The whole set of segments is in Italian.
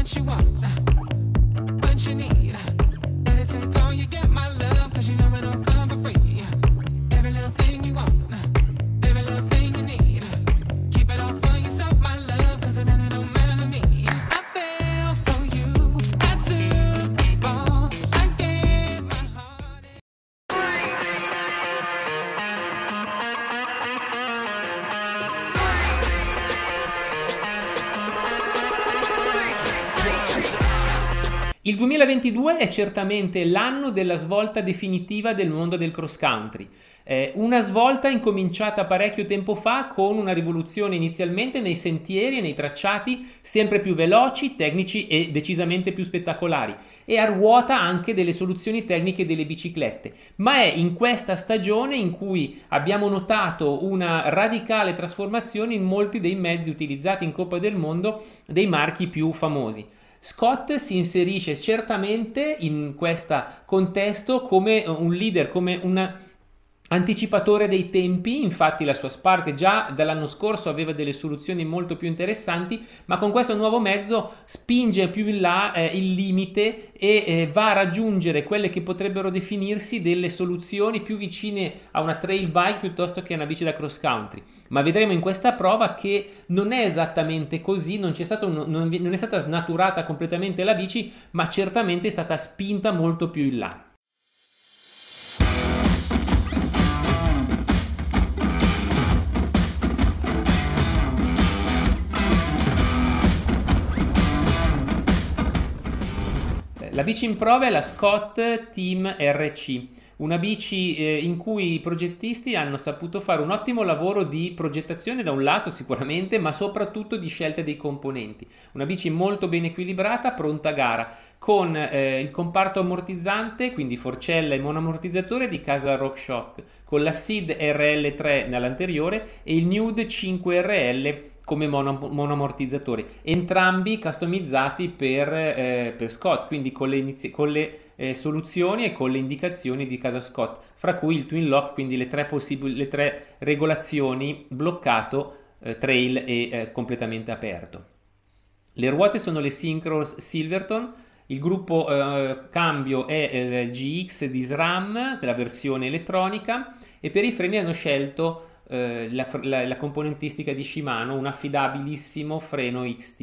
What you want? What you need? Il 2022 è certamente l'anno della svolta definitiva del mondo del cross country. Una svolta incominciata parecchio tempo fa con una rivoluzione inizialmente nei sentieri e nei tracciati sempre più veloci, tecnici e decisamente più spettacolari e a ruota anche delle soluzioni tecniche delle biciclette. Ma è in questa stagione in cui abbiamo notato una radicale trasformazione in molti dei mezzi utilizzati in Coppa del Mondo dei marchi più famosi. Scott si inserisce certamente in questo contesto come un leader, come una Anticipatore dei tempi, infatti la sua Spark già dall'anno scorso aveva delle soluzioni molto più interessanti, ma con questo nuovo mezzo spinge più in là eh, il limite e eh, va a raggiungere quelle che potrebbero definirsi delle soluzioni più vicine a una trail bike piuttosto che a una bici da cross country. Ma vedremo in questa prova che non è esattamente così, non, un, non, non è stata snaturata completamente la bici, ma certamente è stata spinta molto più in là. La bici in prova è la Scott Team RC, una bici eh, in cui i progettisti hanno saputo fare un ottimo lavoro di progettazione da un lato sicuramente, ma soprattutto di scelta dei componenti. Una bici molto ben equilibrata, pronta a gara, con eh, il comparto ammortizzante, ququindi forcella e monoammortizzatore di casa RockShox, con la SID RL3 nell'anteriore e il Nude 5RL come mono, entrambi customizzati per, eh, per Scott, quindi con le, con le eh, soluzioni e con le indicazioni di casa Scott, fra cui il twin lock, quindi le tre, le tre regolazioni bloccato, eh, trail e eh, completamente aperto. Le ruote sono le Synchros Silverton, il gruppo eh, cambio è il GX di SRAM, della versione elettronica, e per i freni hanno scelto eh, la, la, la, componentistica di Shimano, un affidabilissimo freno XT.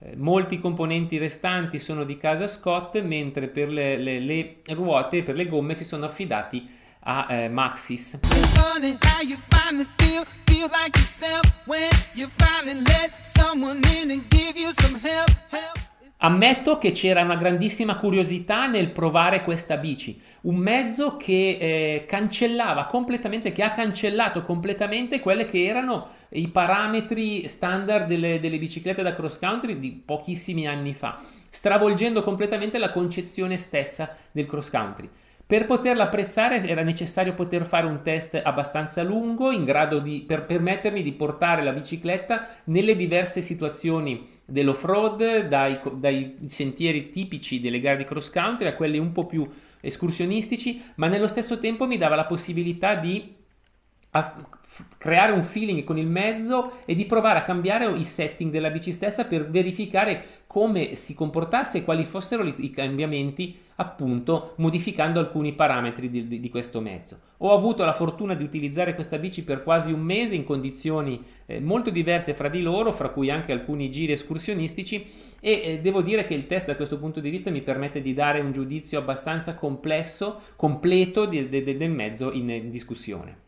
Eh, molti componenti restanti sono di casa Scott, mentre per le, le, le ruote, per le gomme, si sono affidati a eh, Maxis. Ammetto che c'era una grandissima curiosità nel provare questa bici, un mezzo che eh, cancellava completamente, che ha cancellato completamente quelle che erano i parametri standard delle, delle biciclette da cross country di pochissimi anni fa, stravolgendo completamente la concezione stessa del cross country. Per poterla apprezzare era necessario poter fare un test abbastanza lungo in grado di per permettermi di portare la bicicletta nelle diverse situazioni dell'off-road, dai, dai sentieri tipici delle gare di cross country a quelli un po' più escursionistici, ma nello stesso tempo mi dava la possibilità di creare un feeling con il mezzo e di provare a cambiare i setting della bici stessa per verificare come si comportasse e quali fossero i cambiamenti appunto modificando alcuni parametri di, di, di, questo mezzo. Ho avuto la fortuna di utilizzare questa bici per quasi un mese in condizioni eh, molto diverse fra di loro, fra cui anche alcuni giri escursionistici e eh, devo dire che il test da questo punto di vista mi permette di dare un giudizio abbastanza complesso, completo di, del mezzo in, in discussione.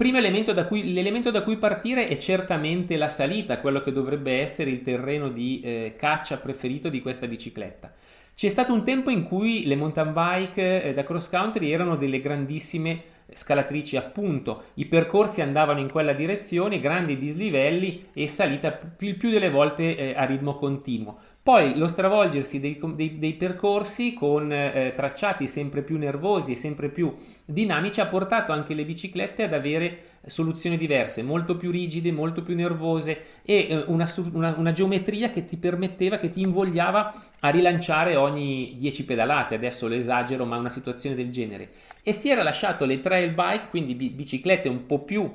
Primo elemento da cui, l'elemento da cui partire è certamente la salita, quello che dovrebbe essere il terreno di eh, caccia preferito di questa bicicletta. C'è stato un tempo in cui le mountain bike eh, da cross country erano delle grandissime scalatrici appunto, i percorsi andavano in quella direzione, grandi dislivelli e salita più, più delle volte eh, a ritmo continuo. Poi lo stravolgersi dei, dei, dei percorsi con eh, tracciati sempre più nervosi e sempre più dinamici ha portato anche le biciclette ad avere soluzioni diverse, molto più rigide, molto più nervose e eh, una, una, una, geometria che ti permetteva, che ti invogliava a rilanciare ogni 10 pedalate, adesso lo esagero, ma una situazione del genere. E si era lasciato le trail bike, quindi biciclette un po' più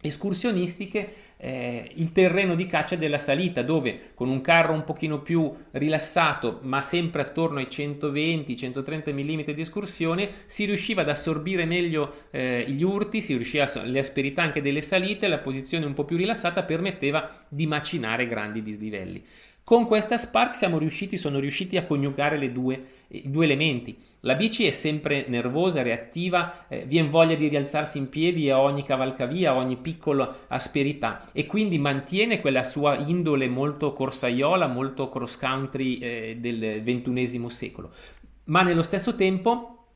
escursionistiche, eh, il terreno di caccia della salita, dove con un carro un pochino più rilassato, ma sempre attorno ai 120-130 mm di escursione, si riusciva ad assorbire meglio eh, gli urti, si riusciva le asperità anche delle salite, la posizione un po' più rilassata permetteva di macinare grandi dislivelli. Con questa Spark siamo riusciti, sono riusciti a coniugare le due, i due elementi. La bici è sempre nervosa, reattiva, eh, viene voglia di rialzarsi in piedi a ogni cavalcavia, a ogni piccola asperità e quindi mantiene quella sua indole molto corsaiola, molto cross country eh, del XXI secolo. Ma nello stesso tempo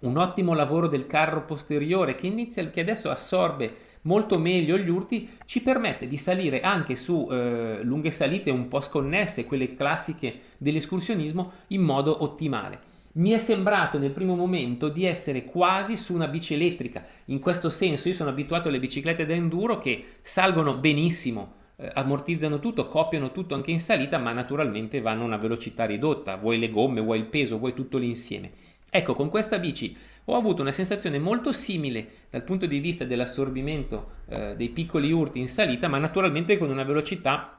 un ottimo lavoro del carro posteriore che, inizia, che adesso assorbe molto meglio gli urti, ci permette di salire anche su eh, lunghe salite un po' sconnesse, quelle classiche dell'escursionismo, in modo ottimale. Mi è sembrato nel primo momento di essere quasi su una bici elettrica. In questo senso, io sono abituato alle biciclette da enduro che salgono benissimo, eh, ammortizzano tutto, copiano tutto anche in salita, ma naturalmente vanno a una velocità ridotta, vuoi le gomme, vuoi il peso, vuoi tutto l'insieme. Ecco, con questa bici ho avuto una sensazione molto simile dal punto di vista dell'assorbimento eh, dei piccoli urti in salita, ma naturalmente con una velocità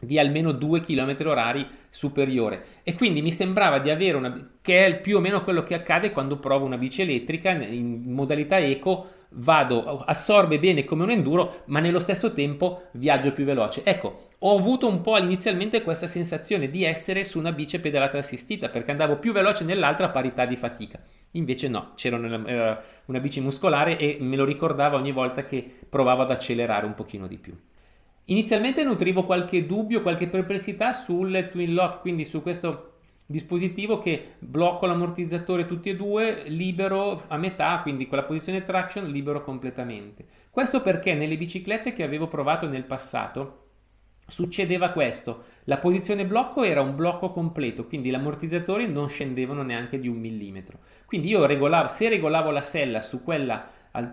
di almeno 2 km orari superiore. E quindi mi sembrava di avere una che è più o meno quello che accade quando provo una bici elettrica in modalità eco vado assorbe bene come un enduro ma nello stesso tempo viaggio più veloce. Ecco ho avuto un po' inizialmente questa sensazione di essere su una bici pedalata assistita perché andavo più veloce nell'altra a parità di fatica Invece no, c'era una, una bici muscolare e me lo ricordava ogni volta che provavo ad accelerare un pochino di più. Inizialmente nutrivo qualche dubbio, qualche perplessità sul twin lock, quindi su questo dispositivo che blocco l'ammortizzatore tutti e due, libero a metà, quindi con la posizione traction libero completamente. Questo perché nelle biciclette che avevo provato nel passato succedeva questo, la posizione blocco era un blocco completo, quindi gli ammortizzatori non scendevano neanche di un millimetro. Quindi io regolavo, se regolavo la sella su quella,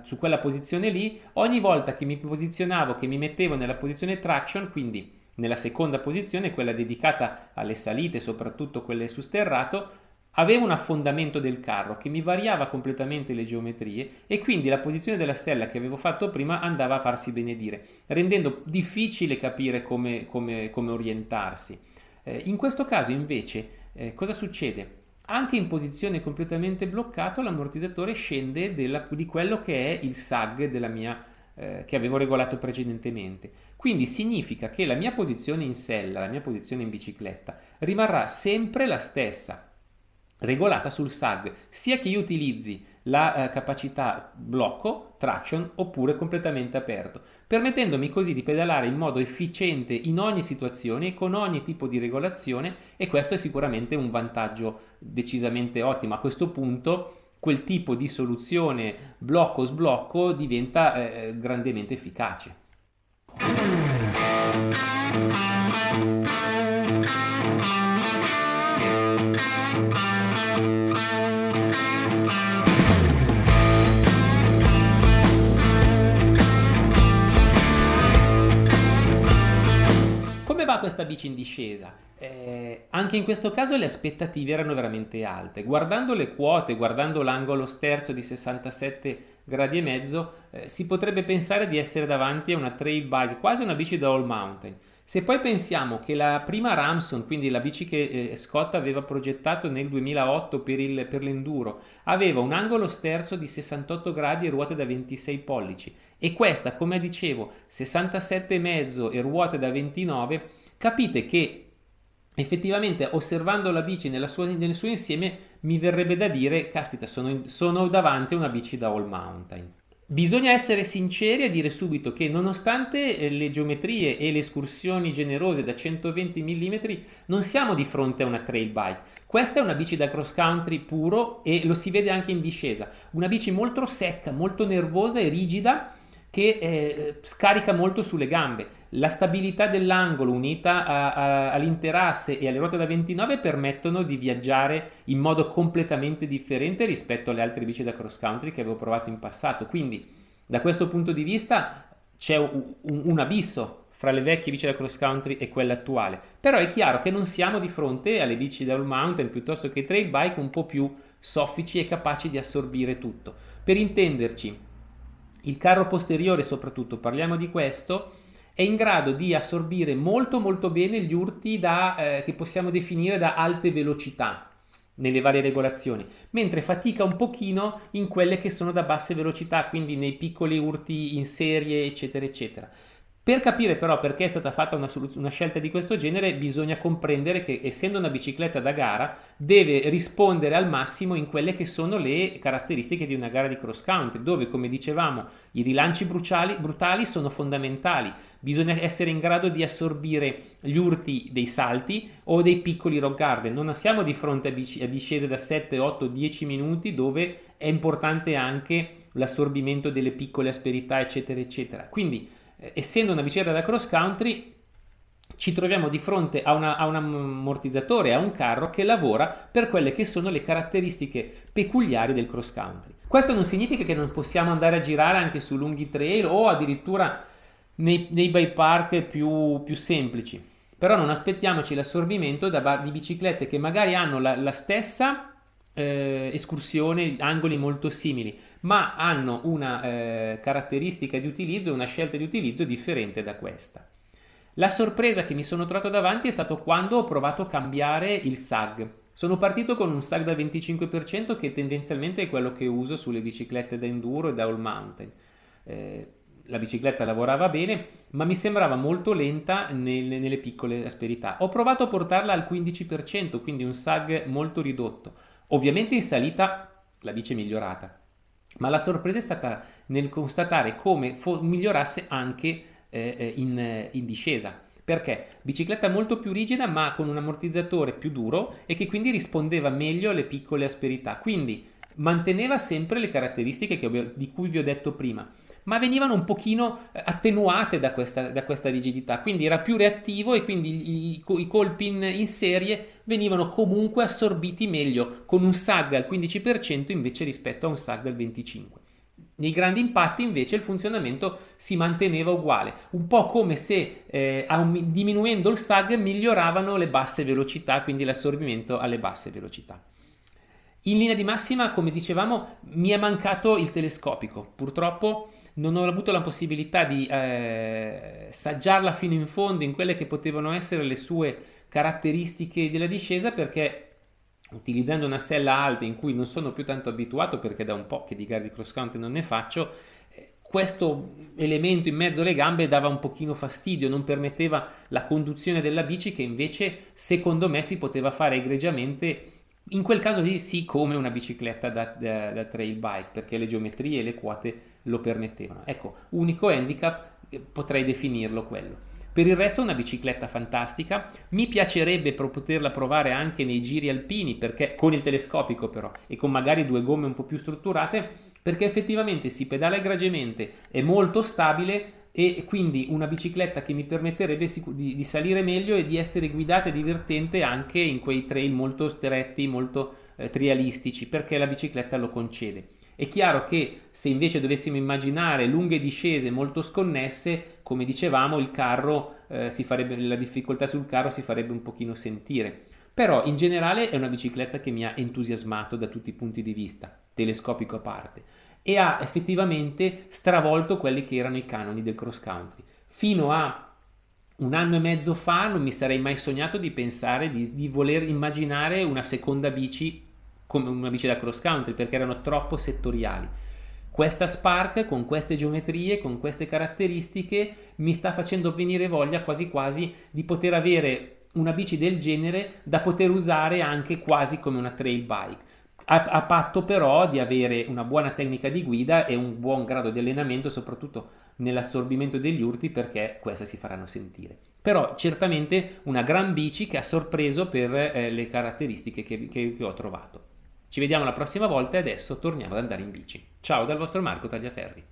su quella posizione lì, ogni volta che mi posizionavo, che mi mettevo nella posizione traction, quindi nella seconda posizione, quella dedicata alle salite, soprattutto quelle su sterrato, Avevo un affondamento del carro che mi variava completamente le geometrie e quindi la posizione della sella che avevo fatto prima andava a farsi benedire, rendendo difficile capire come, come, come orientarsi. Eh, in questo caso invece eh, cosa succede? Anche in posizione completamente bloccato l'ammortizzatore scende della, di quello che è il sag della mia, eh, che avevo regolato precedentemente. Quindi significa che la mia posizione in sella, la mia posizione in bicicletta rimarrà sempre la stessa regolata sul SAG, sia che io utilizzi la eh, capacità blocco, traction oppure completamente aperto, permettendomi così di pedalare in modo efficiente in ogni situazione con ogni tipo di regolazione e questo è sicuramente un vantaggio decisamente ottimo. A questo punto quel tipo di soluzione blocco-sblocco diventa eh, grandemente efficace. Questa bici in discesa? Eh, anche in questo caso le aspettative erano veramente alte. Guardando le quote, guardando l'angolo sterzo di 67 gradi e mezzo, eh, si potrebbe pensare di essere davanti a una trail bike, quasi una bici da all mountain. Se poi pensiamo che la prima Ramson, quindi la bici che eh, Scott aveva progettato nel 2008 per, il, per l'enduro, aveva un angolo sterzo di 68 gradi e ruote da 26 pollici e questa, come dicevo, 67,5 e ruote da 29, capite che effettivamente osservando la bici sua, nel suo insieme mi verrebbe da dire, caspita, sono, sono davanti a una bici da all mountain. Bisogna essere sinceri e dire subito che nonostante eh, le geometrie e le escursioni generose da 120 mm non siamo di fronte a una trail bike. Questa è una bici da cross country puro e lo si vede anche in discesa. Una bici molto secca, molto nervosa e rigida che eh, scarica molto sulle gambe. La stabilità dell'angolo unita a, a, all'interasse e alle ruote da 29 permettono di viaggiare in modo completamente differente rispetto alle altre bici da cross country che avevo provato in passato. Quindi da questo punto di vista c'è un, un, abisso fra le vecchie bici da cross country e quella attuale. Però è chiaro che non siamo di fronte alle bici da all mountain piuttosto che trail bike un po' più soffici e capaci di assorbire tutto. Per intenderci, il carro posteriore soprattutto, parliamo di questo, è in grado di assorbire molto molto bene gli urti da, eh, che possiamo definire da alte velocità nelle varie regolazioni, mentre fatica un pochino in quelle che sono da basse velocità, quindi nei piccoli urti in serie, eccetera, eccetera. Per capire però perché è stata fatta una, una, scelta di questo genere bisogna comprendere che essendo una bicicletta da gara deve rispondere al massimo in quelle che sono le caratteristiche di una gara di cross country dove come dicevamo i rilanci bruciali, brutali sono fondamentali, bisogna essere in grado di assorbire gli urti dei salti o dei piccoli rock garden, non siamo di fronte a, a discese da 7, 8, 10 minuti dove è importante anche l'assorbimento delle piccole asperità eccetera eccetera. Quindi essendo una bicicletta da cross country, ci troviamo di fronte a, una, a, un ammortizzatore, a un carro che lavora per quelle che sono le caratteristiche peculiari del cross country. Questo non significa che non possiamo andare a girare anche su lunghi trail o addirittura nei, nei bike park più, più, semplici, però non aspettiamoci l'assorbimento da, di biciclette che magari hanno la, la stessa eh, escursione, angoli molto simili, ma hanno una eh, caratteristica di utilizzo, una scelta di utilizzo differente da questa. La sorpresa che mi sono trovato davanti è stato quando ho provato a cambiare il SAG. Sono partito con un SAG da 25% che tendenzialmente è quello che uso sulle biciclette da enduro e da all mountain. Eh, la bicicletta lavorava bene, ma mi sembrava molto lenta nelle, nelle piccole asperità. Ho provato a portarla al 15%, quindi un SAG molto ridotto. Ovviamente in salita la bici è migliorata, ma la sorpresa è stata nel constatare come fo- migliorasse anche eh, eh in, in discesa. Perché? Bicicletta molto più rigida ma con un ammortizzatore più duro e che quindi rispondeva meglio alle piccole asperità. Quindi manteneva sempre le caratteristiche ho, di cui vi ho detto prima, ma venivano un pochino eh, attenuate da questa, da questa rigidità, quindi era più reattivo e quindi i, i, colpi in, in, serie venivano comunque assorbiti meglio con un SAG al 15% invece rispetto a un SAG al 25%. Nei grandi impatti invece il funzionamento si manteneva uguale, un po' come se eh, diminuendo il SAG miglioravano le basse velocità, quindi l'assorbimento alle basse velocità. In linea di massima, come dicevamo, mi è mancato il telescopico. Purtroppo non ho avuto la possibilità di eh, saggiarla fino in fondo in quelle che potevano essere le sue caratteristiche della discesa perché utilizzando una sella alta in cui non sono più tanto abituato perché da un po' che di gare di cross country non ne faccio eh, questo elemento in mezzo alle gambe dava un pochino fastidio, non permetteva la conduzione della bici che invece secondo me si poteva fare egregiamente in quel caso lì sì come una bicicletta da, da, da trail bike perché le geometrie e le quote lo permettevano. Ecco, unico handicap eh, potrei definirlo quello. Per il resto è una bicicletta fantastica, mi piacerebbe poterla provare anche nei giri alpini, perché con il telescopico però, e con magari due gomme un po' più strutturate, perché effettivamente si pedala egregiamente, è molto stabile e quindi una bicicletta che mi permetterebbe di, di salire meglio e di essere guidata e divertente anche in quei trail molto stretti, molto eh, trialistici, perché la bicicletta lo concede. È chiaro che se invece dovessimo immaginare lunghe discese molto sconnesse, come dicevamo, il carro eh, si farebbe, la difficoltà sul carro si farebbe un pochino sentire. Però in generale è una bicicletta che mi ha entusiasmato da tutti i punti di vista, telescopico a parte, e ha effettivamente stravolto quelli che erano i canoni del cross country. Fino a un anno e mezzo fa non mi sarei mai sognato di pensare di, di voler immaginare una seconda bici come una bici da cross country perché erano troppo settoriali. Questa Spark con queste geometrie, con queste caratteristiche mi sta facendo venire voglia quasi quasi di poter avere una bici del genere da poter usare anche quasi come una trail bike. A, a, patto però di avere una buona tecnica di guida e un buon grado di allenamento, soprattutto nell'assorbimento degli urti, perché queste si faranno sentire. Però certamente una gran bici che ha sorpreso per eh, le caratteristiche che, che, che ho trovato. Ci vediamo la prossima volta e adesso torniamo ad andare in bici. Ciao dal vostro Marco Tagliaferri.